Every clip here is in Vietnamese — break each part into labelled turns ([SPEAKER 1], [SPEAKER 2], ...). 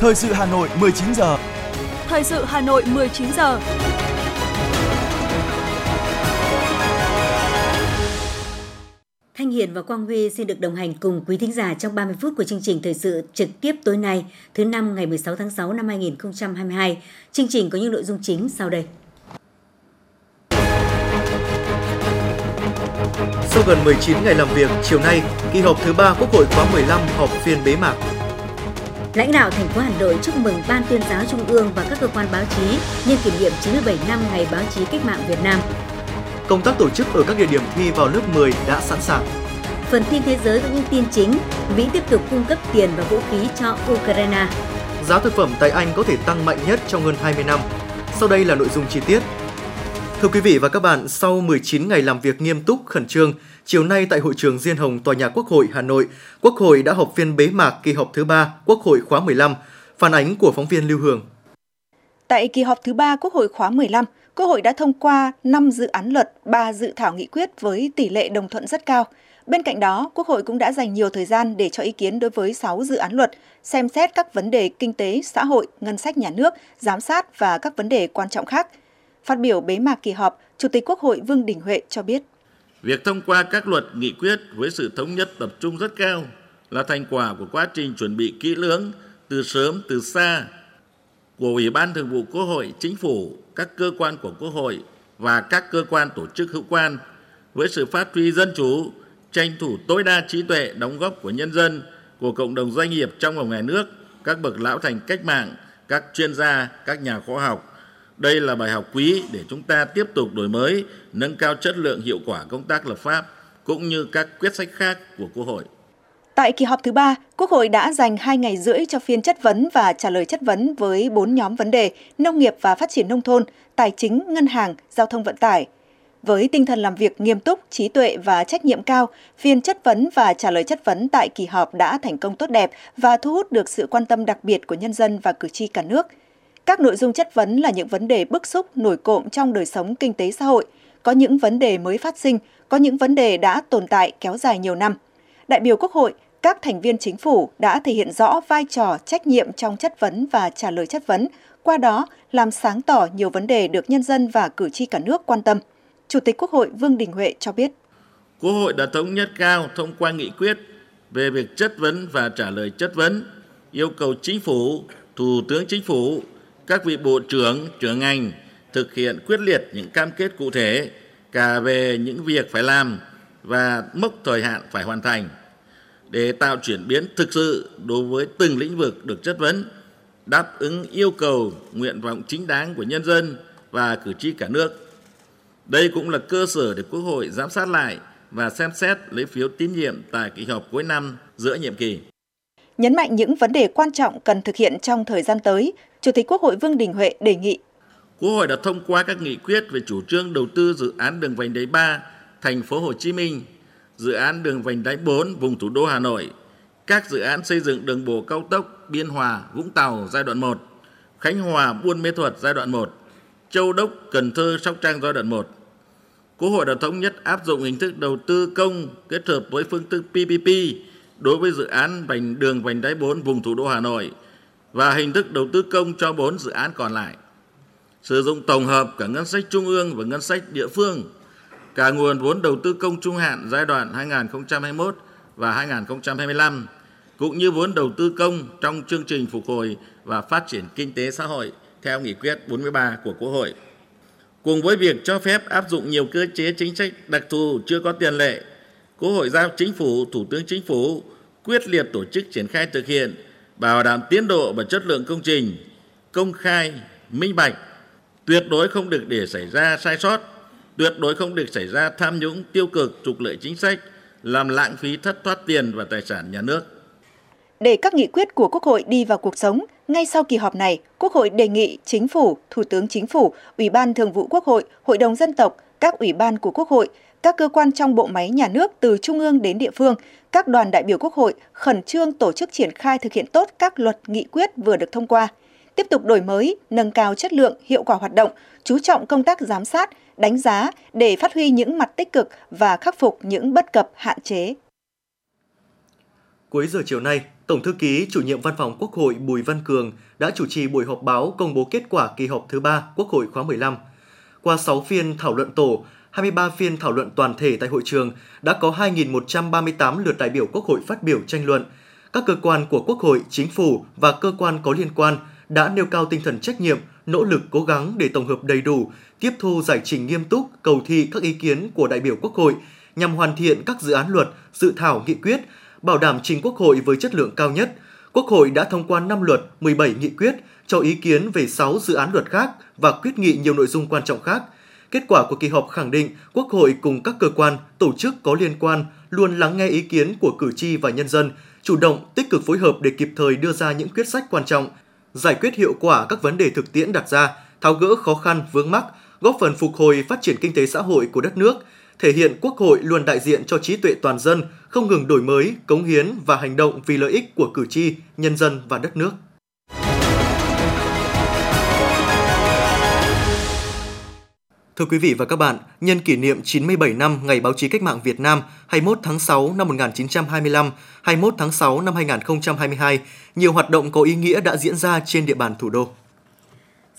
[SPEAKER 1] Thời sự Hà Nội 19 giờ.
[SPEAKER 2] Thời sự Hà Nội 19 giờ.
[SPEAKER 3] Thanh Hiền và Quang Huy xin được đồng hành cùng quý thính giả trong 30 phút của chương trình thời sự trực tiếp tối nay, thứ năm ngày 16 tháng 6 năm 2022. Chương trình có những nội dung chính sau đây.
[SPEAKER 4] Sau gần 19 ngày làm việc, chiều nay, kỳ họp thứ 3 Quốc hội khóa 15 họp phiên bế mạc.
[SPEAKER 3] Lãnh đạo thành phố Hà Nội chúc mừng Ban tuyên giáo Trung ương và các cơ quan báo chí nhân kỷ niệm 97 năm Ngày báo chí cách mạng Việt Nam.
[SPEAKER 4] Công tác tổ chức ở các địa điểm thi vào lớp 10 đã sẵn sàng.
[SPEAKER 3] Phần tin thế giới có những tin chính, Mỹ tiếp tục cung cấp tiền và vũ khí cho Ukraine.
[SPEAKER 4] Giá thực phẩm tại Anh có thể tăng mạnh nhất trong hơn 20 năm. Sau đây là nội dung chi tiết. Thưa quý vị và các bạn, sau 19 ngày làm việc nghiêm túc, khẩn trương, chiều nay tại hội trường Diên Hồng Tòa nhà Quốc hội Hà Nội, Quốc hội đã họp phiên bế mạc kỳ họp thứ 3 Quốc hội khóa 15. Phản ánh của phóng viên Lưu Hương.
[SPEAKER 5] Tại kỳ họp thứ 3 Quốc hội khóa 15, Quốc hội đã thông qua 5 dự án luật, 3 dự thảo nghị quyết với tỷ lệ đồng thuận rất cao. Bên cạnh đó, Quốc hội cũng đã dành nhiều thời gian để cho ý kiến đối với 6 dự án luật, xem xét các vấn đề kinh tế, xã hội, ngân sách nhà nước, giám sát và các vấn đề quan trọng khác. Phát biểu bế mạc kỳ họp, Chủ tịch Quốc hội Vương Đình Huệ cho biết.
[SPEAKER 6] Việc thông qua các luật nghị quyết với sự thống nhất tập trung rất cao là thành quả của quá trình chuẩn bị kỹ lưỡng từ sớm từ xa của Ủy ban Thường vụ Quốc hội, Chính phủ, các cơ quan của Quốc hội và các cơ quan tổ chức hữu quan với sự phát huy dân chủ, tranh thủ tối đa trí tuệ đóng góp của nhân dân, của cộng đồng doanh nghiệp trong và ngoài nước, các bậc lão thành cách mạng, các chuyên gia, các nhà khoa học. Đây là bài học quý để chúng ta tiếp tục đổi mới, nâng cao chất lượng hiệu quả công tác lập pháp cũng như các quyết sách khác của Quốc hội.
[SPEAKER 5] Tại kỳ họp thứ ba, Quốc hội đã dành 2 ngày rưỡi cho phiên chất vấn và trả lời chất vấn với 4 nhóm vấn đề nông nghiệp và phát triển nông thôn, tài chính, ngân hàng, giao thông vận tải. Với tinh thần làm việc nghiêm túc, trí tuệ và trách nhiệm cao, phiên chất vấn và trả lời chất vấn tại kỳ họp đã thành công tốt đẹp và thu hút được sự quan tâm đặc biệt của nhân dân và cử tri cả nước. Các nội dung chất vấn là những vấn đề bức xúc nổi cộm trong đời sống kinh tế xã hội, có những vấn đề mới phát sinh, có những vấn đề đã tồn tại kéo dài nhiều năm. Đại biểu Quốc hội các thành viên chính phủ đã thể hiện rõ vai trò trách nhiệm trong chất vấn và trả lời chất vấn, qua đó làm sáng tỏ nhiều vấn đề được nhân dân và cử tri cả nước quan tâm. Chủ tịch Quốc hội Vương Đình Huệ cho biết.
[SPEAKER 6] Quốc hội đã thống nhất cao thông qua nghị quyết về việc chất vấn và trả lời chất vấn, yêu cầu chính phủ, thủ tướng chính phủ, các vị bộ trưởng, trưởng ngành thực hiện quyết liệt những cam kết cụ thể cả về những việc phải làm và mốc thời hạn phải hoàn thành để tạo chuyển biến thực sự đối với từng lĩnh vực được chất vấn, đáp ứng yêu cầu, nguyện vọng chính đáng của nhân dân và cử tri cả nước. Đây cũng là cơ sở để Quốc hội giám sát lại và xem xét lấy phiếu tín nhiệm tại kỳ họp cuối năm giữa nhiệm kỳ.
[SPEAKER 5] Nhấn mạnh những vấn đề quan trọng cần thực hiện trong thời gian tới, Chủ tịch Quốc hội Vương Đình Huệ đề nghị
[SPEAKER 6] Quốc hội đã thông qua các nghị quyết về chủ trương đầu tư dự án đường vành đai 3 thành phố Hồ Chí Minh dự án đường vành đai 4 vùng thủ đô Hà Nội, các dự án xây dựng đường bộ cao tốc Biên Hòa, Vũng Tàu giai đoạn 1, Khánh Hòa, Buôn Mê Thuật giai đoạn 1, Châu Đốc, Cần Thơ, Sóc Trăng giai đoạn 1. Quốc hội đã thống nhất áp dụng hình thức đầu tư công kết hợp với phương thức PPP đối với dự án vành đường vành đai 4 vùng thủ đô Hà Nội và hình thức đầu tư công cho 4 dự án còn lại. Sử dụng tổng hợp cả ngân sách trung ương và ngân sách địa phương cả nguồn vốn đầu tư công trung hạn giai đoạn 2021 và 2025, cũng như vốn đầu tư công trong chương trình phục hồi và phát triển kinh tế xã hội theo nghị quyết 43 của Quốc hội. Cùng với việc cho phép áp dụng nhiều cơ chế chính sách đặc thù chưa có tiền lệ, Quốc hội giao Chính phủ, Thủ tướng Chính phủ quyết liệt tổ chức triển khai thực hiện, bảo đảm tiến độ và chất lượng công trình, công khai, minh bạch, tuyệt đối không được để xảy ra sai sót, tuyệt đối không được xảy ra tham nhũng tiêu cực trục lợi chính sách, làm lãng phí thất thoát tiền và tài sản nhà nước.
[SPEAKER 5] Để các nghị quyết của Quốc hội đi vào cuộc sống, ngay sau kỳ họp này, Quốc hội đề nghị Chính phủ, Thủ tướng Chính phủ, Ủy ban Thường vụ Quốc hội, Hội đồng Dân tộc, các ủy ban của Quốc hội, các cơ quan trong bộ máy nhà nước từ trung ương đến địa phương, các đoàn đại biểu Quốc hội khẩn trương tổ chức triển khai thực hiện tốt các luật nghị quyết vừa được thông qua, tiếp tục đổi mới, nâng cao chất lượng, hiệu quả hoạt động, chú trọng công tác giám sát, đánh giá để phát huy những mặt tích cực và khắc phục những bất cập hạn chế.
[SPEAKER 4] Cuối giờ chiều nay, Tổng thư ký chủ nhiệm Văn phòng Quốc hội Bùi Văn Cường đã chủ trì buổi họp báo công bố kết quả kỳ họp thứ 3 Quốc hội khóa 15. Qua 6 phiên thảo luận tổ, 23 phiên thảo luận toàn thể tại hội trường đã có 2.138 lượt đại biểu Quốc hội phát biểu tranh luận. Các cơ quan của Quốc hội, Chính phủ và cơ quan có liên quan đã nêu cao tinh thần trách nhiệm, nỗ lực cố gắng để tổng hợp đầy đủ, tiếp thu giải trình nghiêm túc, cầu thị các ý kiến của đại biểu Quốc hội nhằm hoàn thiện các dự án luật, dự thảo nghị quyết, bảo đảm trình Quốc hội với chất lượng cao nhất. Quốc hội đã thông qua 5 luật, 17 nghị quyết, cho ý kiến về 6 dự án luật khác và quyết nghị nhiều nội dung quan trọng khác. Kết quả của kỳ họp khẳng định Quốc hội cùng các cơ quan, tổ chức có liên quan luôn lắng nghe ý kiến của cử tri và nhân dân, chủ động, tích cực phối hợp để kịp thời đưa ra những quyết sách quan trọng, giải quyết hiệu quả các vấn đề thực tiễn đặt ra, tháo gỡ khó khăn vướng mắc, góp phần phục hồi phát triển kinh tế xã hội của đất nước, thể hiện Quốc hội luôn đại diện cho trí tuệ toàn dân, không ngừng đổi mới, cống hiến và hành động vì lợi ích của cử tri, nhân dân và đất nước. Thưa quý vị và các bạn, nhân kỷ niệm 97 năm Ngày Báo chí Cách mạng Việt Nam 21 tháng 6 năm 1925, 21 tháng 6 năm 2022, nhiều hoạt động có ý nghĩa đã diễn ra trên địa bàn thủ đô.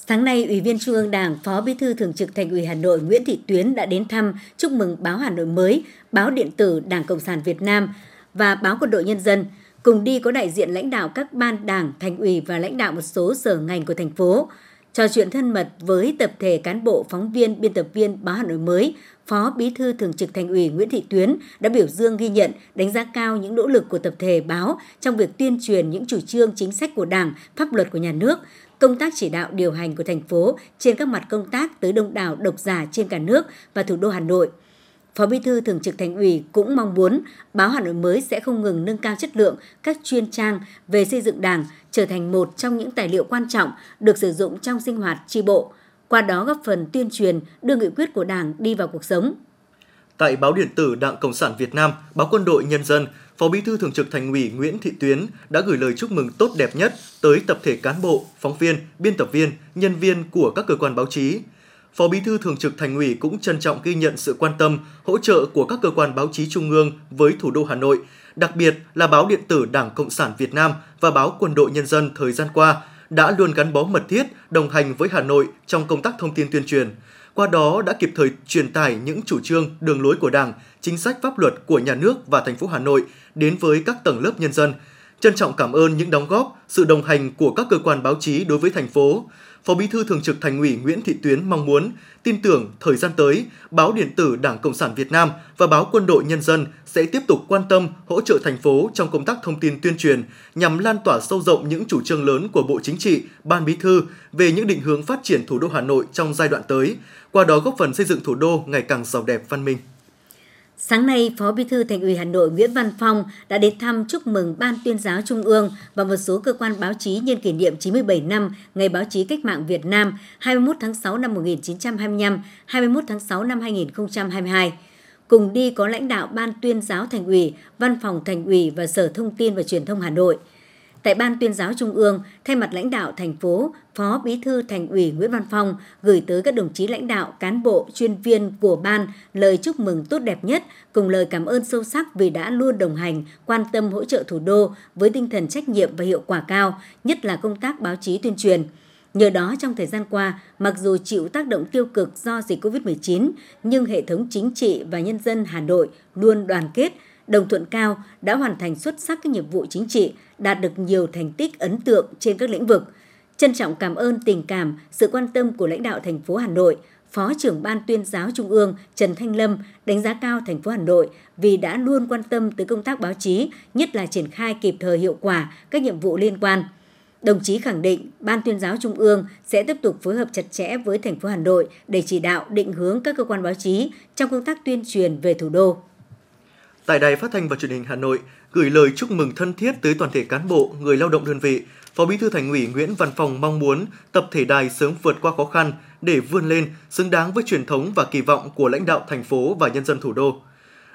[SPEAKER 3] Sáng nay, Ủy viên Trung ương Đảng, Phó Bí thư Thường trực Thành ủy Hà Nội Nguyễn Thị Tuyến đã đến thăm chúc mừng báo Hà Nội mới, báo điện tử Đảng Cộng sản Việt Nam và báo Quân đội Nhân dân. Cùng đi có đại diện lãnh đạo các ban đảng, thành ủy và lãnh đạo một số sở ngành của thành phố. Trò chuyện thân mật với tập thể cán bộ, phóng viên, biên tập viên báo Hà Nội mới, Phó Bí thư Thường trực Thành ủy Nguyễn Thị Tuyến đã biểu dương ghi nhận, đánh giá cao những nỗ lực của tập thể báo trong việc tuyên truyền những chủ trương chính sách của Đảng, pháp luật của nhà nước, công tác chỉ đạo điều hành của thành phố trên các mặt công tác tới đông đảo độc giả trên cả nước và thủ đô Hà Nội. Phó Bí thư Thường trực Thành ủy cũng mong muốn báo Hà Nội mới sẽ không ngừng nâng cao chất lượng các chuyên trang về xây dựng Đảng trở thành một trong những tài liệu quan trọng được sử dụng trong sinh hoạt tri bộ, qua đó góp phần tuyên truyền đưa nghị quyết của Đảng đi vào cuộc sống.
[SPEAKER 4] Tại báo điện tử Đảng Cộng sản Việt Nam, báo Quân đội Nhân dân, Phó Bí thư Thường trực Thành ủy Nguyễn Thị Tuyến đã gửi lời chúc mừng tốt đẹp nhất tới tập thể cán bộ, phóng viên, biên tập viên, nhân viên của các cơ quan báo chí. Phó Bí thư Thường trực Thành ủy cũng trân trọng ghi nhận sự quan tâm, hỗ trợ của các cơ quan báo chí trung ương với thủ đô Hà Nội, đặc biệt là báo điện tử Đảng Cộng sản Việt Nam và báo Quân đội Nhân dân thời gian qua đã luôn gắn bó mật thiết, đồng hành với Hà Nội trong công tác thông tin tuyên truyền – qua đó đã kịp thời truyền tải những chủ trương, đường lối của Đảng, chính sách pháp luật của nhà nước và thành phố Hà Nội đến với các tầng lớp nhân dân. Trân trọng cảm ơn những đóng góp, sự đồng hành của các cơ quan báo chí đối với thành phố, Phó Bí thư Thường trực Thành ủy Nguyễn Thị Tuyến mong muốn, tin tưởng thời gian tới, báo điện tử Đảng Cộng sản Việt Nam và báo Quân đội Nhân dân sẽ tiếp tục quan tâm hỗ trợ thành phố trong công tác thông tin tuyên truyền nhằm lan tỏa sâu rộng những chủ trương lớn của Bộ Chính trị, Ban Bí thư về những định hướng phát triển thủ đô Hà Nội trong giai đoạn tới, qua đó góp phần xây dựng thủ đô ngày càng giàu đẹp văn minh.
[SPEAKER 3] Sáng nay, Phó Bí thư Thành ủy Hà Nội Nguyễn Văn Phong đã đến thăm chúc mừng Ban tuyên giáo Trung ương và một số cơ quan báo chí nhân kỷ niệm 97 năm Ngày báo chí cách mạng Việt Nam 21 tháng 6 năm 1925, 21 tháng 6 năm 2022. Cùng đi có lãnh đạo Ban tuyên giáo Thành ủy, Văn phòng Thành ủy và Sở Thông tin và Truyền thông Hà Nội – Tại Ban tuyên giáo Trung ương, thay mặt lãnh đạo thành phố, Phó Bí thư Thành ủy Nguyễn Văn Phong gửi tới các đồng chí lãnh đạo, cán bộ, chuyên viên của ban lời chúc mừng tốt đẹp nhất cùng lời cảm ơn sâu sắc vì đã luôn đồng hành, quan tâm hỗ trợ thủ đô với tinh thần trách nhiệm và hiệu quả cao, nhất là công tác báo chí tuyên truyền. Nhờ đó trong thời gian qua, mặc dù chịu tác động tiêu cực do dịch Covid-19, nhưng hệ thống chính trị và nhân dân Hà Nội luôn đoàn kết, đồng thuận cao đã hoàn thành xuất sắc các nhiệm vụ chính trị, đạt được nhiều thành tích ấn tượng trên các lĩnh vực. Trân trọng cảm ơn tình cảm, sự quan tâm của lãnh đạo thành phố Hà Nội, Phó trưởng Ban tuyên giáo Trung ương Trần Thanh Lâm đánh giá cao thành phố Hà Nội vì đã luôn quan tâm tới công tác báo chí, nhất là triển khai kịp thời hiệu quả các nhiệm vụ liên quan. Đồng chí khẳng định Ban tuyên giáo Trung ương sẽ tiếp tục phối hợp chặt chẽ với thành phố Hà Nội để chỉ đạo định hướng các cơ quan báo chí trong công tác tuyên truyền về thủ đô.
[SPEAKER 4] Tại Đài Phát thanh và Truyền hình Hà Nội, gửi lời chúc mừng thân thiết tới toàn thể cán bộ, người lao động đơn vị, Phó Bí thư Thành ủy Nguyễn Văn Phòng mong muốn tập thể đài sớm vượt qua khó khăn để vươn lên xứng đáng với truyền thống và kỳ vọng của lãnh đạo thành phố và nhân dân thủ đô.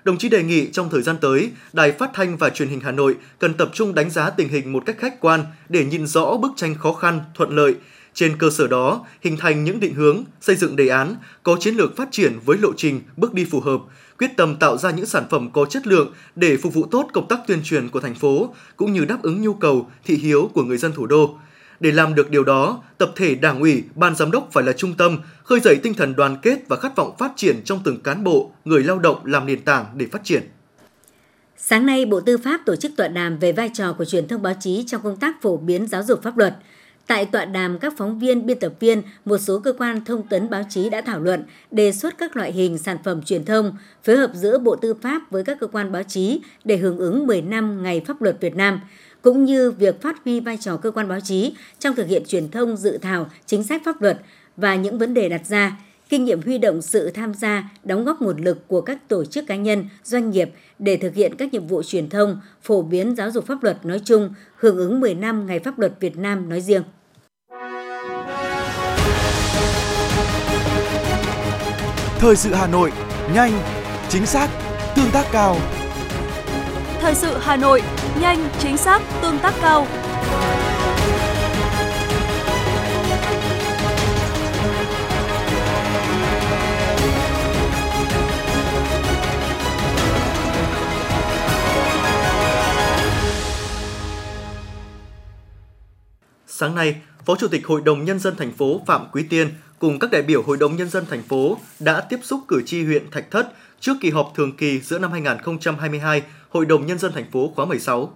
[SPEAKER 4] Đồng chí đề nghị trong thời gian tới, Đài Phát thanh và Truyền hình Hà Nội cần tập trung đánh giá tình hình một cách khách quan để nhìn rõ bức tranh khó khăn, thuận lợi, trên cơ sở đó, hình thành những định hướng, xây dựng đề án, có chiến lược phát triển với lộ trình, bước đi phù hợp, quyết tâm tạo ra những sản phẩm có chất lượng để phục vụ tốt công tác tuyên truyền của thành phố cũng như đáp ứng nhu cầu thị hiếu của người dân thủ đô. Để làm được điều đó, tập thể Đảng ủy, ban giám đốc phải là trung tâm, khơi dậy tinh thần đoàn kết và khát vọng phát triển trong từng cán bộ, người lao động làm nền tảng để phát triển.
[SPEAKER 3] Sáng nay, Bộ Tư pháp tổ chức tọa đàm về vai trò của truyền thông báo chí trong công tác phổ biến giáo dục pháp luật. Tại tọa đàm, các phóng viên, biên tập viên, một số cơ quan thông tấn báo chí đã thảo luận, đề xuất các loại hình sản phẩm truyền thông, phối hợp giữa Bộ Tư pháp với các cơ quan báo chí để hưởng ứng 10 năm Ngày Pháp luật Việt Nam, cũng như việc phát huy vai trò cơ quan báo chí trong thực hiện truyền thông dự thảo chính sách pháp luật và những vấn đề đặt ra, kinh nghiệm huy động sự tham gia, đóng góp nguồn lực của các tổ chức cá nhân, doanh nghiệp để thực hiện các nhiệm vụ truyền thông, phổ biến giáo dục pháp luật nói chung, hưởng ứng 10 năm Ngày Pháp luật Việt Nam nói riêng.
[SPEAKER 1] Thời sự Hà Nội, nhanh, chính xác, tương tác cao.
[SPEAKER 2] Thời sự Hà Nội, nhanh, chính xác, tương tác cao.
[SPEAKER 4] Sáng nay, Phó Chủ tịch Hội đồng Nhân dân thành phố Phạm Quý Tiên cùng các đại biểu Hội đồng Nhân dân thành phố đã tiếp xúc cử tri huyện Thạch Thất trước kỳ họp thường kỳ giữa năm 2022 Hội đồng Nhân dân thành phố khóa 16.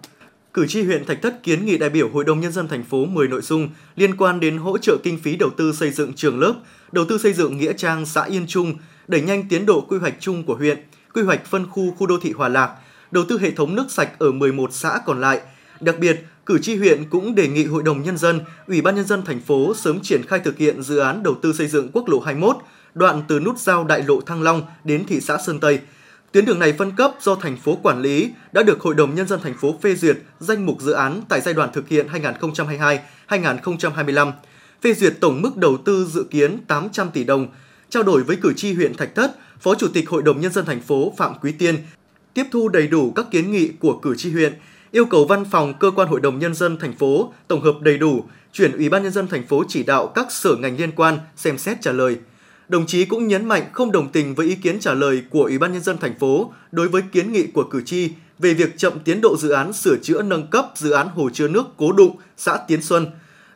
[SPEAKER 4] Cử tri huyện Thạch Thất kiến nghị đại biểu Hội đồng Nhân dân thành phố 10 nội dung liên quan đến hỗ trợ kinh phí đầu tư xây dựng trường lớp, đầu tư xây dựng nghĩa trang xã Yên Trung, đẩy nhanh tiến độ quy hoạch chung của huyện, quy hoạch phân khu khu đô thị Hòa Lạc, đầu tư hệ thống nước sạch ở 11 xã còn lại. Đặc biệt, cử tri huyện cũng đề nghị Hội đồng Nhân dân, Ủy ban Nhân dân thành phố sớm triển khai thực hiện dự án đầu tư xây dựng quốc lộ 21, đoạn từ nút giao đại lộ Thăng Long đến thị xã Sơn Tây. Tuyến đường này phân cấp do thành phố quản lý đã được Hội đồng Nhân dân thành phố phê duyệt danh mục dự án tại giai đoạn thực hiện 2022-2025, phê duyệt tổng mức đầu tư dự kiến 800 tỷ đồng. Trao đổi với cử tri huyện Thạch Thất, Phó Chủ tịch Hội đồng Nhân dân thành phố Phạm Quý Tiên tiếp thu đầy đủ các kiến nghị của cử tri huyện, yêu cầu văn phòng cơ quan hội đồng nhân dân thành phố tổng hợp đầy đủ, chuyển ủy ban nhân dân thành phố chỉ đạo các sở ngành liên quan xem xét trả lời. Đồng chí cũng nhấn mạnh không đồng tình với ý kiến trả lời của Ủy ban nhân dân thành phố đối với kiến nghị của cử tri về việc chậm tiến độ dự án sửa chữa nâng cấp dự án hồ chứa nước Cố Đụng, xã Tiến Xuân.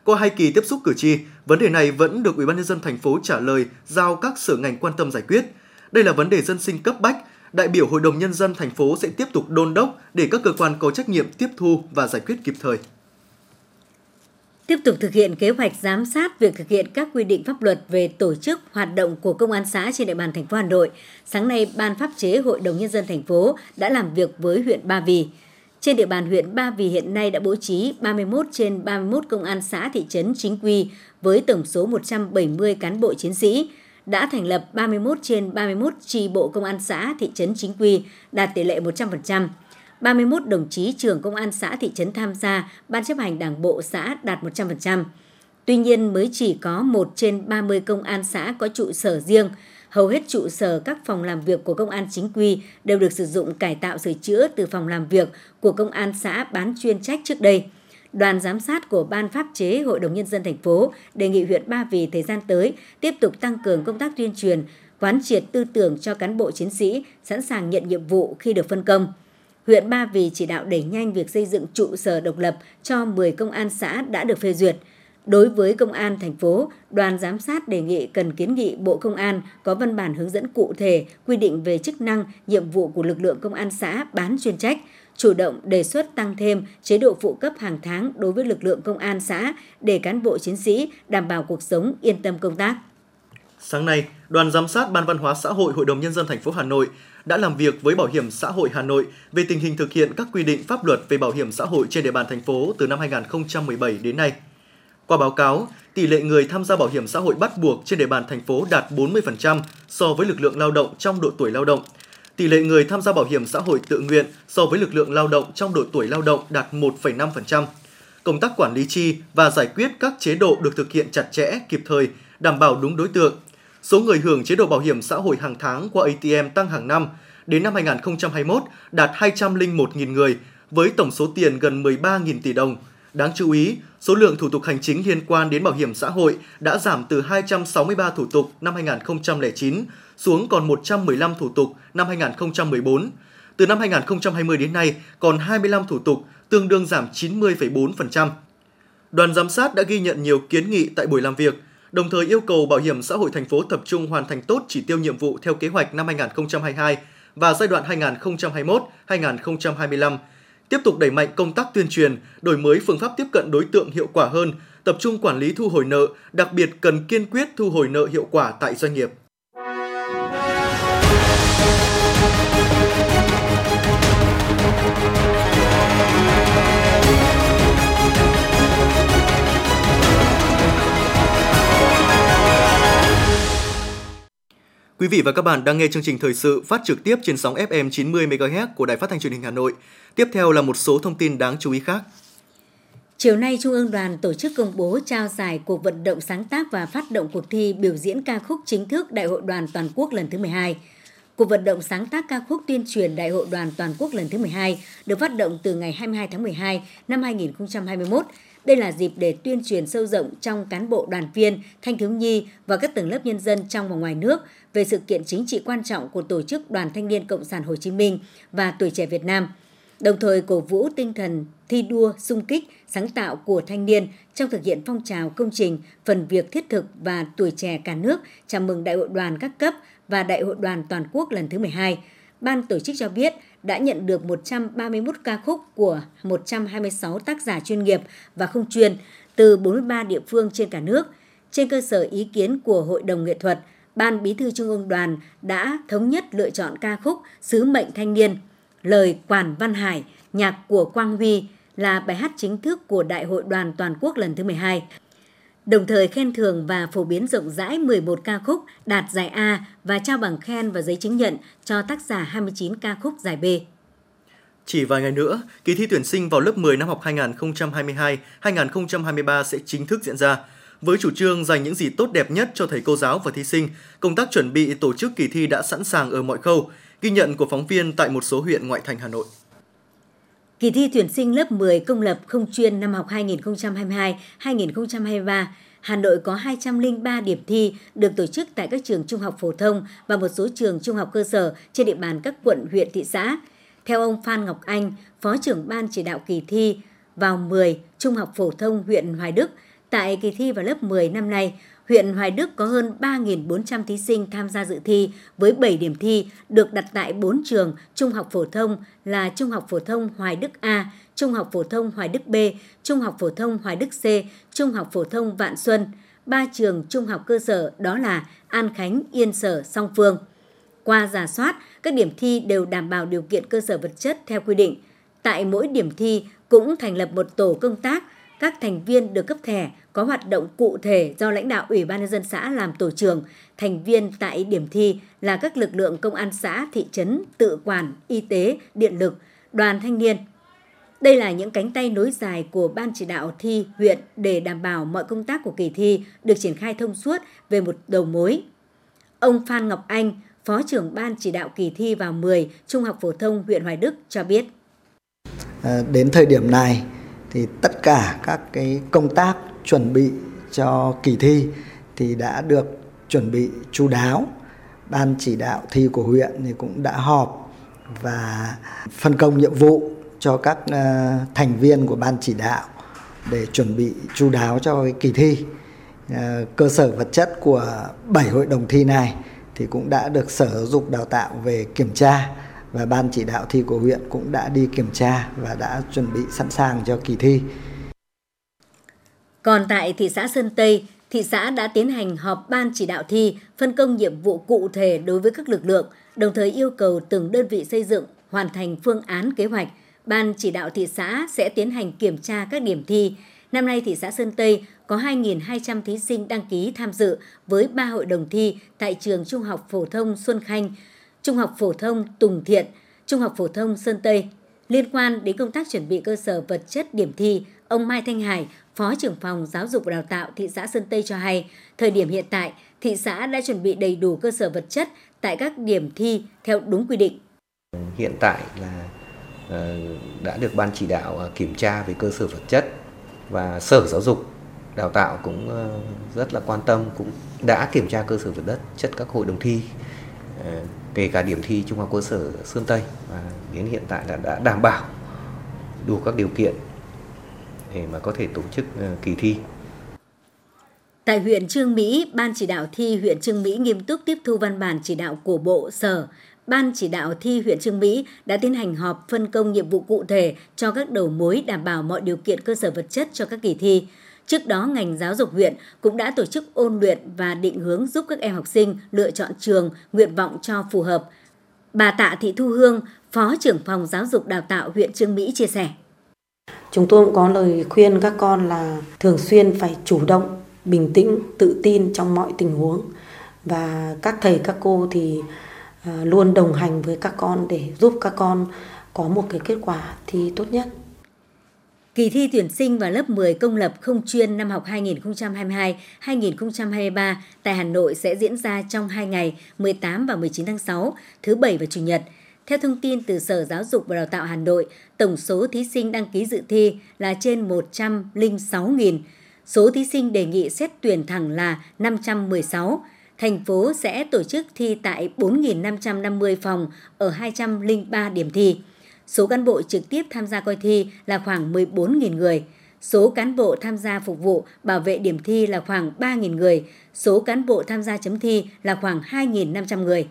[SPEAKER 4] Qua hai kỳ tiếp xúc cử tri, vấn đề này vẫn được Ủy ban nhân dân thành phố trả lời giao các sở ngành quan tâm giải quyết. Đây là vấn đề dân sinh cấp bách, đại biểu Hội đồng Nhân dân thành phố sẽ tiếp tục đôn đốc để các cơ quan có trách nhiệm tiếp thu và giải quyết kịp thời.
[SPEAKER 3] Tiếp tục thực hiện kế hoạch giám sát việc thực hiện các quy định pháp luật về tổ chức hoạt động của công an xã trên địa bàn thành phố Hà Nội. Sáng nay, Ban pháp chế Hội đồng nhân dân thành phố đã làm việc với huyện Ba Vì. Trên địa bàn huyện Ba Vì hiện nay đã bố trí 31 trên 31 công an xã thị trấn chính quy với tổng số 170 cán bộ chiến sĩ, đã thành lập 31 trên 31 tri bộ công an xã thị trấn chính quy, đạt tỷ lệ 100%. 31 đồng chí trưởng công an xã thị trấn tham gia ban chấp hành đảng bộ xã đạt 100%. Tuy nhiên mới chỉ có 1 trên 30 công an xã có trụ sở riêng. Hầu hết trụ sở các phòng làm việc của công an chính quy đều được sử dụng cải tạo sửa chữa từ phòng làm việc của công an xã bán chuyên trách trước đây. Đoàn giám sát của Ban pháp chế Hội đồng Nhân dân thành phố đề nghị huyện Ba Vì thời gian tới tiếp tục tăng cường công tác tuyên truyền, quán triệt tư tưởng cho cán bộ chiến sĩ sẵn sàng nhận nhiệm vụ khi được phân công huyện Ba Vì chỉ đạo đẩy nhanh việc xây dựng trụ sở độc lập cho 10 công an xã đã được phê duyệt. Đối với công an thành phố, đoàn giám sát đề nghị cần kiến nghị Bộ Công an có văn bản hướng dẫn cụ thể quy định về chức năng, nhiệm vụ của lực lượng công an xã bán chuyên trách, chủ động đề xuất tăng thêm chế độ phụ cấp hàng tháng đối với lực lượng công an xã để cán bộ chiến sĩ đảm bảo cuộc sống yên tâm công tác.
[SPEAKER 4] Sáng nay, đoàn giám sát Ban Văn hóa xã hội Hội đồng nhân dân thành phố Hà Nội đã làm việc với Bảo hiểm xã hội Hà Nội về tình hình thực hiện các quy định pháp luật về bảo hiểm xã hội trên địa bàn thành phố từ năm 2017 đến nay. Qua báo cáo, tỷ lệ người tham gia bảo hiểm xã hội bắt buộc trên địa bàn thành phố đạt 40% so với lực lượng lao động trong độ tuổi lao động. Tỷ lệ người tham gia bảo hiểm xã hội tự nguyện so với lực lượng lao động trong độ tuổi lao động đạt 1,5%. Công tác quản lý chi và giải quyết các chế độ được thực hiện chặt chẽ, kịp thời, đảm bảo đúng đối tượng, số người hưởng chế độ bảo hiểm xã hội hàng tháng qua ATM tăng hàng năm, đến năm 2021 đạt 201.000 người với tổng số tiền gần 13.000 tỷ đồng. Đáng chú ý, số lượng thủ tục hành chính liên quan đến bảo hiểm xã hội đã giảm từ 263 thủ tục năm 2009 xuống còn 115 thủ tục năm 2014. Từ năm 2020 đến nay còn 25 thủ tục, tương đương giảm 90,4%. Đoàn giám sát đã ghi nhận nhiều kiến nghị tại buổi làm việc, đồng thời yêu cầu Bảo hiểm xã hội thành phố tập trung hoàn thành tốt chỉ tiêu nhiệm vụ theo kế hoạch năm 2022 và giai đoạn 2021-2025, tiếp tục đẩy mạnh công tác tuyên truyền, đổi mới phương pháp tiếp cận đối tượng hiệu quả hơn, tập trung quản lý thu hồi nợ, đặc biệt cần kiên quyết thu hồi nợ hiệu quả tại doanh nghiệp. Quý vị và các bạn đang nghe chương trình thời sự phát trực tiếp trên sóng FM 90 MHz của Đài Phát thanh Truyền hình Hà Nội. Tiếp theo là một số thông tin đáng chú ý khác.
[SPEAKER 3] Chiều nay, Trung ương đoàn tổ chức công bố trao giải cuộc vận động sáng tác và phát động cuộc thi biểu diễn ca khúc chính thức Đại hội đoàn toàn quốc lần thứ 12. Cuộc vận động sáng tác ca khúc tuyên truyền Đại hội đoàn toàn quốc lần thứ 12 được phát động từ ngày 22 tháng 12 năm 2021. Đây là dịp để tuyên truyền sâu rộng trong cán bộ đoàn viên, thanh thiếu nhi và các tầng lớp nhân dân trong và ngoài nước về sự kiện chính trị quan trọng của Tổ chức Đoàn Thanh niên Cộng sản Hồ Chí Minh và Tuổi trẻ Việt Nam – đồng thời cổ vũ tinh thần thi đua, sung kích, sáng tạo của thanh niên trong thực hiện phong trào công trình, phần việc thiết thực và tuổi trẻ cả nước chào mừng Đại hội đoàn các cấp và Đại hội đoàn toàn quốc lần thứ 12. Ban tổ chức cho biết đã nhận được 131 ca khúc của 126 tác giả chuyên nghiệp và không chuyên từ 43 địa phương trên cả nước. Trên cơ sở ý kiến của Hội đồng nghệ thuật, Ban Bí thư Trung ương Đoàn đã thống nhất lựa chọn ca khúc Sứ mệnh thanh niên – lời Quản Văn Hải, nhạc của Quang Huy là bài hát chính thức của Đại hội đoàn toàn quốc lần thứ 12. Đồng thời khen thưởng và phổ biến rộng rãi 11 ca khúc đạt giải A và trao bằng khen và giấy chứng nhận cho tác giả 29 ca khúc giải B.
[SPEAKER 4] Chỉ vài ngày nữa, kỳ thi tuyển sinh vào lớp 10 năm học 2022-2023 sẽ chính thức diễn ra. Với chủ trương dành những gì tốt đẹp nhất cho thầy cô giáo và thí sinh, công tác chuẩn bị tổ chức kỳ thi đã sẵn sàng ở mọi khâu, Ghi nhận của phóng viên tại một số huyện ngoại thành Hà Nội.
[SPEAKER 3] Kỳ thi tuyển sinh lớp 10 công lập không chuyên năm học 2022-2023, Hà Nội có 203 điểm thi được tổ chức tại các trường trung học phổ thông và một số trường trung học cơ sở trên địa bàn các quận, huyện, thị xã. Theo ông Phan Ngọc Anh, Phó trưởng Ban chỉ đạo kỳ thi vào 10 Trung học phổ thông huyện Hoài Đức, tại kỳ thi vào lớp 10 năm nay, huyện Hoài Đức có hơn 3.400 thí sinh tham gia dự thi với 7 điểm thi được đặt tại 4 trường trung học phổ thông là Trung học phổ thông Hoài Đức A, Trung học phổ thông Hoài Đức B, Trung học phổ thông Hoài Đức C, Trung học phổ thông Vạn Xuân. Ba trường trung học cơ sở đó là An Khánh, Yên Sở, Song Phương. Qua giả soát, các điểm thi đều đảm bảo điều kiện cơ sở vật chất theo quy định. Tại mỗi điểm thi cũng thành lập một tổ công tác, các thành viên được cấp thẻ có hoạt động cụ thể do lãnh đạo Ủy ban nhân dân xã làm tổ trưởng, thành viên tại điểm thi là các lực lượng công an xã, thị trấn, tự quản, y tế, điện lực, đoàn thanh niên. Đây là những cánh tay nối dài của ban chỉ đạo thi huyện để đảm bảo mọi công tác của kỳ thi được triển khai thông suốt về một đầu mối. Ông Phan Ngọc Anh, Phó trưởng ban chỉ đạo kỳ thi vào 10 Trung học phổ thông huyện Hoài Đức cho biết.
[SPEAKER 7] À, đến thời điểm này thì tất cả các cái công tác chuẩn bị cho kỳ thi thì đã được chuẩn bị chú đáo. Ban chỉ đạo thi của huyện thì cũng đã họp và phân công nhiệm vụ cho các ờ, thành viên của ban chỉ đạo để chuẩn bị chú đáo cho cái kỳ thi. Ờ, cơ sở vật chất của 7 hội đồng thi này thì cũng đã được Sở Giáo dục Đào tạo về kiểm tra và ban chỉ đạo thi của huyện cũng đã đi kiểm tra và đã chuẩn bị sẵn sàng cho kỳ thi.
[SPEAKER 3] Còn tại thị xã Sơn Tây, thị xã đã tiến hành họp ban chỉ đạo thi, phân công nhiệm vụ cụ thể đối với các lực lượng, đồng thời yêu cầu từng đơn vị xây dựng hoàn thành phương án kế hoạch. Ban chỉ đạo thị xã sẽ tiến hành kiểm tra các điểm thi. Năm nay thị xã Sơn Tây có 2.200 thí sinh đăng ký tham dự với 3 hội đồng thi tại trường Trung học phổ thông Xuân Khanh, Trung học phổ thông Tùng Thiện, Trung học phổ thông Sơn Tây. Liên quan đến công tác chuẩn bị cơ sở vật chất điểm thi, ông Mai Thanh Hải, Phó trưởng phòng giáo dục và đào tạo thị xã Sơn Tây cho hay, thời điểm hiện tại, thị xã đã chuẩn bị đầy đủ cơ sở vật chất tại các điểm thi theo đúng quy định.
[SPEAKER 8] Hiện tại là ờ, đã được ban chỉ đạo ờ, kiểm tra về cơ sở vật chất và Sở Giáo dục Đào tạo cũng ờ, rất là quan tâm cũng đã kiểm tra cơ sở vật chất chất các hội đồng thi kể cả điểm thi Trung học cơ sở Sơn Tây và đến hiện tại là đã đảm bảo đủ các điều kiện để mà có thể tổ chức ờ, kỳ thi.
[SPEAKER 3] Tại huyện Trương Mỹ, Ban chỉ đạo thi huyện Trương Mỹ nghiêm túc tiếp thu văn bản chỉ đạo của Bộ, Sở, Ban chỉ đạo thi huyện Trương Mỹ đã tiến hành họp phân công nhiệm vụ cụ thể cho các đầu mối đảm bảo mọi điều kiện cơ sở vật chất cho các kỳ thi. Trước đó, ngành giáo dục huyện cũng đã tổ chức ôn luyện và định hướng giúp các em học sinh lựa chọn trường, nguyện vọng cho phù hợp. Bà Tạ Thị Thu Hương, Phó trưởng phòng giáo dục đào tạo huyện Trương Mỹ chia sẻ.
[SPEAKER 9] Chúng tôi cũng có lời khuyên các con là thường xuyên phải chủ động, bình tĩnh, tự tin trong mọi tình huống. Và các thầy, các cô thì à, luôn đồng hành với các con để giúp các con có một cái kết quả thi tốt nhất.
[SPEAKER 3] Kỳ thi tuyển sinh vào lớp 10 công lập không chuyên năm học 2022-2023 tại Hà Nội sẽ diễn ra trong 2 ngày 18 và 19 tháng 6, thứ Bảy và Chủ nhật. Theo thông tin từ Sở Giáo dục và Đào tạo Hà Nội, tổng số thí sinh đăng ký dự thi là trên 106.000. Số thí sinh đề nghị xét tuyển thẳng là 516, thành phố sẽ tổ chức thi tại 4.550 phòng ở 203 điểm thi. Số cán bộ trực tiếp tham gia coi thi là khoảng 14.000 người. Số cán bộ tham gia phục vụ bảo vệ điểm thi là khoảng 3.000 người. Số cán bộ tham gia chấm thi là khoảng 2.500 người.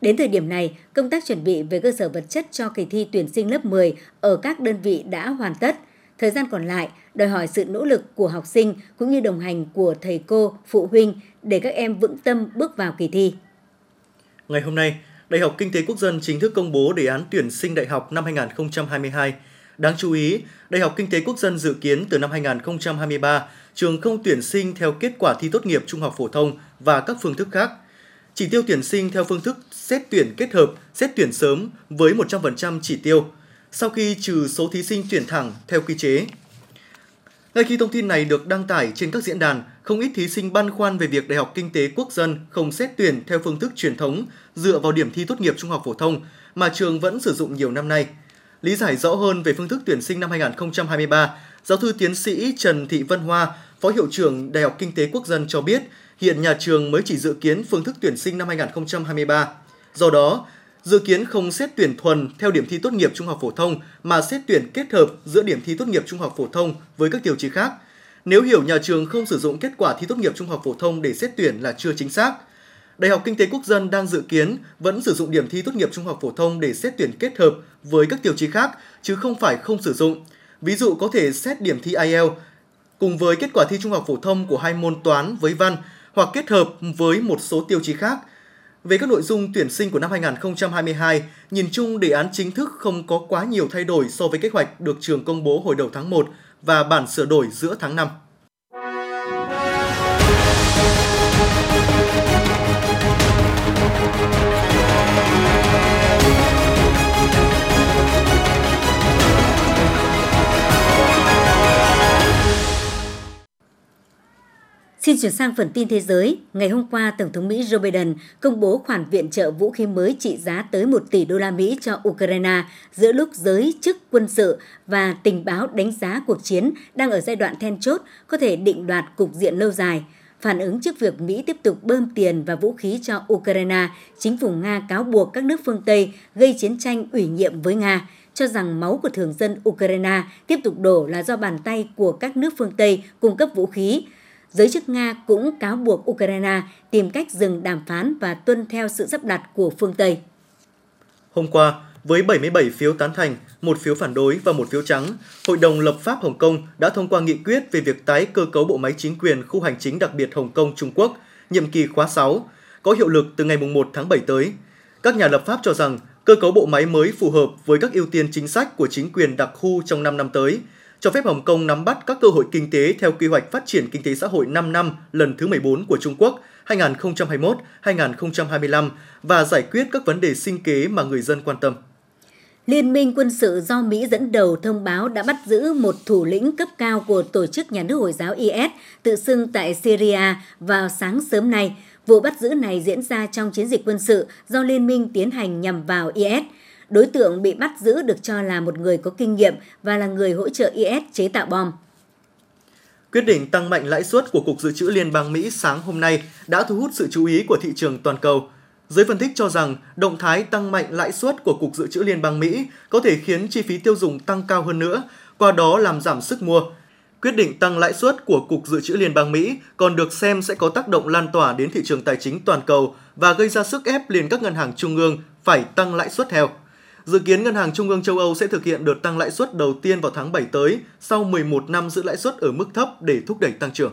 [SPEAKER 3] Đến thời điểm này, công tác chuẩn bị về cơ sở vật chất cho kỳ thi tuyển sinh lớp 10 ở các đơn vị đã hoàn tất. Thời gian còn lại đòi hỏi sự nỗ lực của học sinh cũng như đồng hành của thầy cô, phụ huynh để các em vững tâm bước vào kỳ thi.
[SPEAKER 4] Ngày hôm nay, Đại học Kinh tế Quốc dân chính thức công bố đề án tuyển sinh đại học năm 2022. Đáng chú ý, Đại học Kinh tế Quốc dân dự kiến từ năm 2023, trường không tuyển sinh theo kết quả thi tốt nghiệp trung học phổ thông và các phương thức khác. Chỉ tiêu tuyển sinh theo phương thức xét tuyển kết hợp, xét tuyển sớm với 100% chỉ tiêu, sau khi trừ số thí sinh tuyển thẳng theo quy chế. Ngay khi thông tin này được đăng tải trên các diễn đàn, không ít thí sinh băn khoăn về việc Đại học Kinh tế Quốc dân không xét tuyển theo phương thức truyền thống dựa vào điểm thi tốt nghiệp trung học phổ thông mà trường vẫn sử dụng nhiều năm nay. Lý giải rõ hơn về phương thức tuyển sinh năm 2023, giáo thư tiến sĩ Trần Thị Vân Hoa, Phó Hiệu trưởng Đại học Kinh tế Quốc dân cho biết, hiện nhà trường mới chỉ dự kiến phương thức tuyển sinh năm 2023. Do đó, dự kiến không xét tuyển thuần theo điểm thi tốt nghiệp trung học phổ thông, mà xét tuyển kết hợp giữa điểm thi tốt nghiệp trung học phổ thông với các tiêu chí khác. Nếu hiểu nhà trường không sử dụng kết quả thi tốt nghiệp trung học phổ thông để xét tuyển là chưa chính xác. Đại học Kinh tế Quốc dân đang dự kiến vẫn sử dụng điểm thi tốt nghiệp trung học phổ thông để xét tuyển kết hợp với các tiêu chí khác, chứ không phải không sử dụng. Ví dụ có thể xét điểm thi IELTS cùng với kết quả thi trung học phổ thông của hai môn toán với văn hoặc kết hợp với một số tiêu chí khác – về các nội dung tuyển sinh của năm 2022, nhìn chung đề án chính thức không có quá nhiều thay đổi so với kế hoạch được trường công bố hồi đầu tháng 1 và bản sửa đổi giữa tháng 5.
[SPEAKER 3] Xin chuyển sang phần tin thế giới. Ngày hôm qua, Tổng thống Mỹ Joe Biden công bố khoản viện trợ vũ khí mới trị giá tới 1 tỷ đô la Mỹ cho Ukraine giữa lúc giới chức quân sự và tình báo đánh giá cuộc chiến đang ở giai đoạn then chốt có thể định đoạt cục diện lâu dài. Phản ứng trước việc Mỹ tiếp tục bơm tiền và vũ khí cho Ukraine, chính phủ Nga cáo buộc các nước phương Tây gây chiến tranh ủy nhiệm với Nga, cho rằng máu của thường dân Ukraine tiếp tục đổ là do bàn tay của các nước phương Tây cung cấp vũ khí, giới chức Nga cũng cáo buộc Ukraine tìm cách dừng đàm phán và tuân theo sự sắp đặt của phương Tây.
[SPEAKER 4] Hôm qua, với 77 phiếu tán thành, một phiếu phản đối và một phiếu trắng, Hội đồng lập pháp Hồng Kông đã thông qua nghị quyết về việc tái cơ cấu bộ máy chính quyền khu hành chính đặc biệt Hồng Kông Trung Quốc, nhiệm kỳ khóa 6, có hiệu lực từ ngày 1 tháng 7 tới. Các nhà lập pháp cho rằng cơ cấu bộ máy mới phù hợp với các ưu tiên chính sách của chính quyền đặc khu trong 5 năm tới – cho phép Hồng Kông nắm bắt các cơ hội kinh tế theo quy hoạch phát triển kinh tế xã hội 5 năm lần thứ 14 của Trung Quốc 2021-2025 và giải quyết các vấn đề sinh kế mà người dân quan tâm.
[SPEAKER 3] Liên minh quân sự do Mỹ dẫn đầu thông báo đã bắt giữ một thủ lĩnh cấp cao của tổ chức nhà nước Hồi giáo IS tự xưng tại Syria vào sáng sớm nay. Vụ bắt giữ này diễn ra trong chiến dịch quân sự do Liên minh tiến hành nhằm vào IS – Đối tượng bị bắt giữ được cho là một người có kinh nghiệm và là người hỗ trợ IS chế tạo bom.
[SPEAKER 4] Quyết định tăng mạnh lãi suất của Cục Dự trữ Liên bang Mỹ sáng hôm nay đã thu hút sự chú ý của thị trường toàn cầu. Giới phân tích cho rằng động thái tăng mạnh lãi suất của Cục Dự trữ Liên bang Mỹ có thể khiến chi phí tiêu dùng tăng cao hơn nữa, qua đó làm giảm sức mua. Quyết định tăng lãi suất của Cục Dự trữ Liên bang Mỹ còn được xem sẽ có tác động lan tỏa đến thị trường tài chính toàn cầu và gây ra sức ép lên các ngân hàng trung ương phải tăng lãi suất theo. Dự kiến Ngân hàng Trung ương châu Âu sẽ thực hiện đợt tăng lãi suất đầu tiên vào tháng 7 tới sau 11 năm giữ lãi suất ở mức thấp để thúc đẩy tăng trưởng.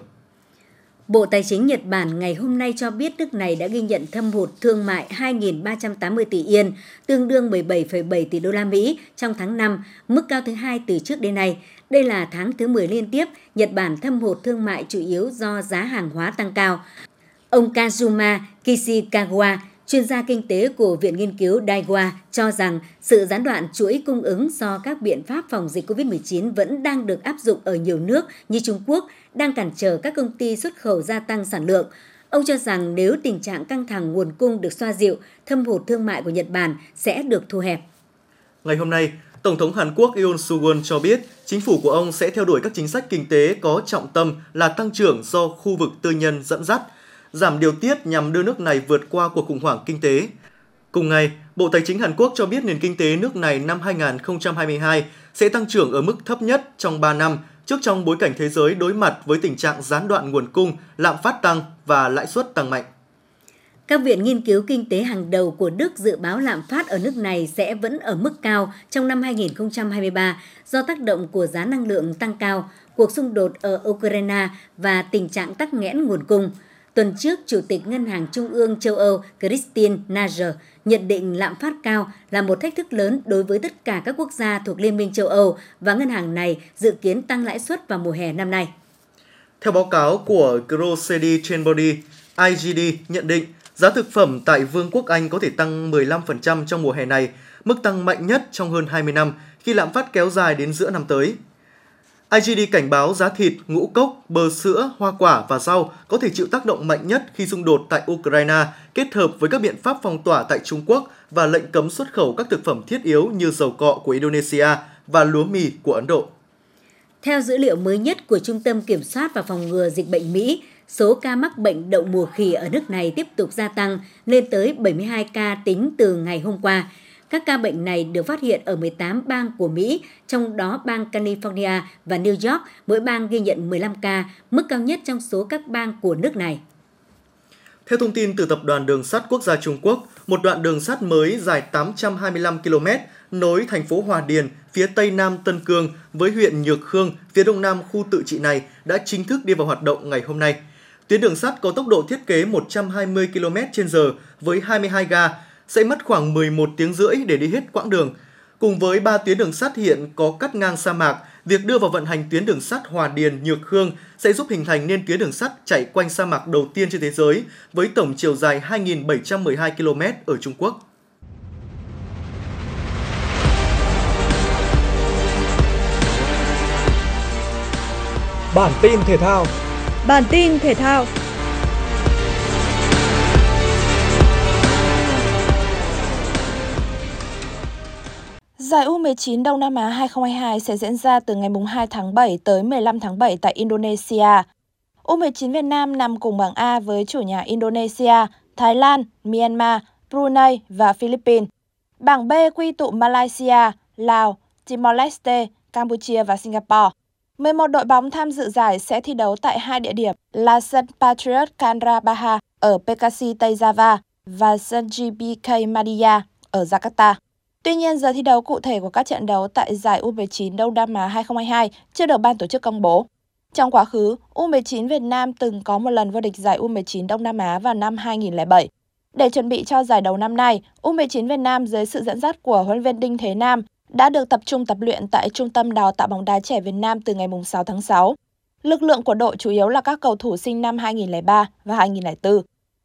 [SPEAKER 3] Bộ Tài chính Nhật Bản ngày hôm nay cho biết nước này đã ghi nhận thâm hụt thương mại 2.380 tỷ yên, tương đương 17,7 tỷ đô la Mỹ trong tháng 5, mức cao thứ hai từ trước đến nay. Đây là tháng thứ 10 liên tiếp Nhật Bản thâm hụt thương mại chủ yếu do giá hàng hóa tăng cao. Ông Kazuma Kishikawa, chuyên gia kinh tế của Viện Nghiên cứu Daiwa, cho rằng sự gián đoạn chuỗi cung ứng do các biện pháp phòng dịch COVID-19 vẫn đang được áp dụng ở nhiều nước như Trung Quốc, đang cản trở các công ty xuất khẩu gia tăng sản lượng. Ông cho rằng nếu tình trạng căng thẳng nguồn cung được xoa dịu, thâm hụt thương mại của Nhật Bản sẽ được thu hẹp.
[SPEAKER 4] Ngày hôm nay, Tổng thống Hàn Quốc Yoon suk yeol cho biết chính phủ của ông sẽ theo đuổi các chính sách kinh tế có trọng tâm là tăng trưởng do khu vực tư nhân dẫn dắt, giảm điều tiết nhằm đưa nước này vượt qua cuộc khủng hoảng kinh tế. Cùng ngày, Bộ Tài chính Hàn Quốc cho biết nền kinh tế nước này năm 2022 sẽ tăng trưởng ở mức thấp nhất trong 3 năm trước trong bối cảnh thế giới đối mặt với tình trạng gián đoạn nguồn cung, lạm phát tăng và lãi suất tăng mạnh.
[SPEAKER 3] Các viện nghiên cứu kinh tế hàng đầu của Đức dự báo lạm phát ở nước này sẽ vẫn ở mức cao trong năm 2023 do tác động của giá năng lượng tăng cao, cuộc xung đột ở Ukraine và tình trạng tắc nghẽn nguồn cung. Tuần trước, Chủ tịch Ngân hàng Trung ương châu Âu Christine Lagarde nhận định lạm phát cao là một thách thức lớn đối với tất cả các quốc gia thuộc Liên minh châu Âu và ngân hàng này dự kiến tăng lãi suất vào mùa hè năm nay.
[SPEAKER 4] Theo báo cáo của Grossetti Chamberlain, IGD nhận định giá thực phẩm tại Vương quốc Anh có thể tăng 15% trong mùa hè này, mức tăng mạnh nhất trong hơn 20 năm khi lạm phát kéo dài đến giữa năm tới. IGD cảnh báo giá thịt, ngũ cốc, bơ sữa, hoa quả và rau có thể chịu tác động mạnh nhất khi xung đột tại Ukraine kết hợp với các biện pháp phong tỏa tại Trung Quốc và lệnh cấm xuất khẩu các thực phẩm thiết yếu như dầu cọ của Indonesia và lúa mì của Ấn Độ.
[SPEAKER 3] Theo dữ liệu mới nhất của Trung tâm Kiểm soát và Phòng ngừa Dịch bệnh Mỹ, số ca mắc bệnh đậu mùa khỉ ở nước này tiếp tục gia tăng lên tới 72 ca tính từ ngày hôm qua. Các ca bệnh này được phát hiện ở 18 bang của Mỹ, trong đó bang California và New York, mỗi bang ghi nhận 15 ca, mức cao nhất trong số các bang của nước này.
[SPEAKER 4] Theo thông tin từ Tập đoàn Đường sắt Quốc gia Trung Quốc, một đoạn đường sắt mới dài 825 km nối thành phố Hòa Điền, phía tây nam Tân Cương với huyện Nhược Khương, phía đông nam khu tự trị này đã chính thức đi vào hoạt động ngày hôm nay. Tuyến đường sắt có tốc độ thiết kế 120 km/h với 22 ga, sẽ mất khoảng 11 tiếng rưỡi để đi hết quãng đường. Cùng với 3 tuyến đường sắt hiện có cắt ngang sa mạc, việc đưa vào vận hành tuyến đường sắt Hòa Điền Nhược Khương sẽ giúp hình thành nên tuyến đường sắt chạy quanh sa mạc đầu tiên trên thế giới với tổng chiều dài 2.712 km ở Trung Quốc.
[SPEAKER 1] Bản tin thể thao
[SPEAKER 10] Bản tin thể thao
[SPEAKER 11] Giải U19 Đông Nam Á 2022 sẽ diễn ra từ ngày 2 tháng 7 tới 15 tháng 7 tại Indonesia. U19 Việt Nam nằm cùng bảng A với chủ nhà Indonesia, Thái Lan, Myanmar, Brunei và Philippines. Bảng B quy tụ Malaysia, Lào, Timor-Leste, Campuchia và Singapore. 11 đội bóng tham dự giải sẽ thi đấu tại hai địa điểm là sân Patriot Candrabaha ở Bekasi, Tây Java và sân GBK Madia ở Jakarta. Tuy nhiên, giờ thi đấu cụ thể của các trận đấu tại giải U19 Đông Nam Á 2022 chưa được ban tổ chức công bố. Trong quá khứ, U19 Việt Nam từng có một lần vô địch giải U19 Đông Nam Á vào năm 2007. Để chuẩn bị cho giải đấu năm nay, U19 Việt Nam dưới sự dẫn dắt của huấn viên Đinh Thế Nam đã được tập trung tập luyện tại Trung tâm Đào tạo bóng đá trẻ Việt Nam từ ngày 6 tháng 6. Lực lượng của đội chủ yếu là các cầu thủ sinh năm 2003 và 2004.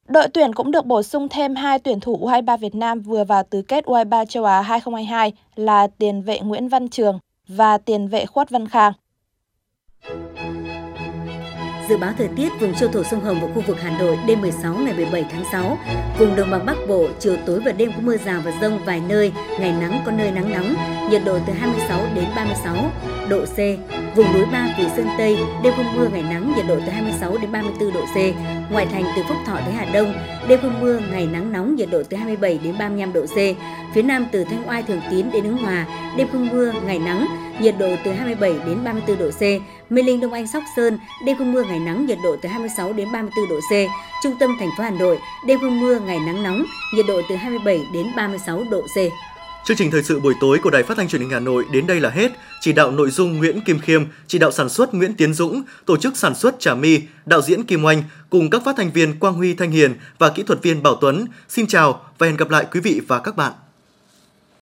[SPEAKER 11] Đội tuyển cũng được bổ sung thêm hai tuyển thủ U23 Việt Nam vừa vào tứ kết U23 châu Á 2022 là tiền vệ Nguyễn Văn Trường và tiền vệ Khuất Văn Khang.
[SPEAKER 3] Dự báo thời tiết vùng châu thổ sông Hồng và khu vực Hà Nội đêm 16 ngày 17 tháng 6. Vùng đồng bằng Bắc Bộ chiều tối và đêm có mưa rào và rông vài nơi, ngày nắng có nơi nắng nóng, nhiệt độ từ 26 đến 36 độ C. Vùng núi Ba Vì Sơn Tây, đêm không mưa, ngày nắng, nhiệt độ từ 26 đến 34 độ C. Ngoại thành từ Phúc Thọ tới Hà Đông, đêm không mưa, ngày nắng nóng, nhiệt độ từ 27 đến 35 độ C. Phía Nam từ Thanh Oai Thường Tín đến Ứng Hòa, đêm không mưa, ngày nắng, nhiệt độ từ 27 đến 34 độ C. Mê Linh Đông Anh Sóc Sơn, đêm không mưa, ngày nắng, nhiệt độ từ 26 đến 34 độ C. Trung tâm thành phố Hà Nội, đêm không mưa, ngày nắng nóng, nhiệt độ từ 27 đến 36 độ C.
[SPEAKER 4] Chương trình thời sự buổi tối của Đài Phát thanh Truyền hình Hà Nội đến đây là hết. Chỉ đạo nội dung Nguyễn Kim Khiêm, chỉ đạo sản xuất Nguyễn Tiến Dũng, tổ chức sản xuất Trà My, đạo diễn Kim Oanh cùng các phát thanh viên Quang Huy Thanh Hiền và kỹ thuật viên Bảo Tuấn. Xin chào và hẹn gặp lại quý vị và các bạn.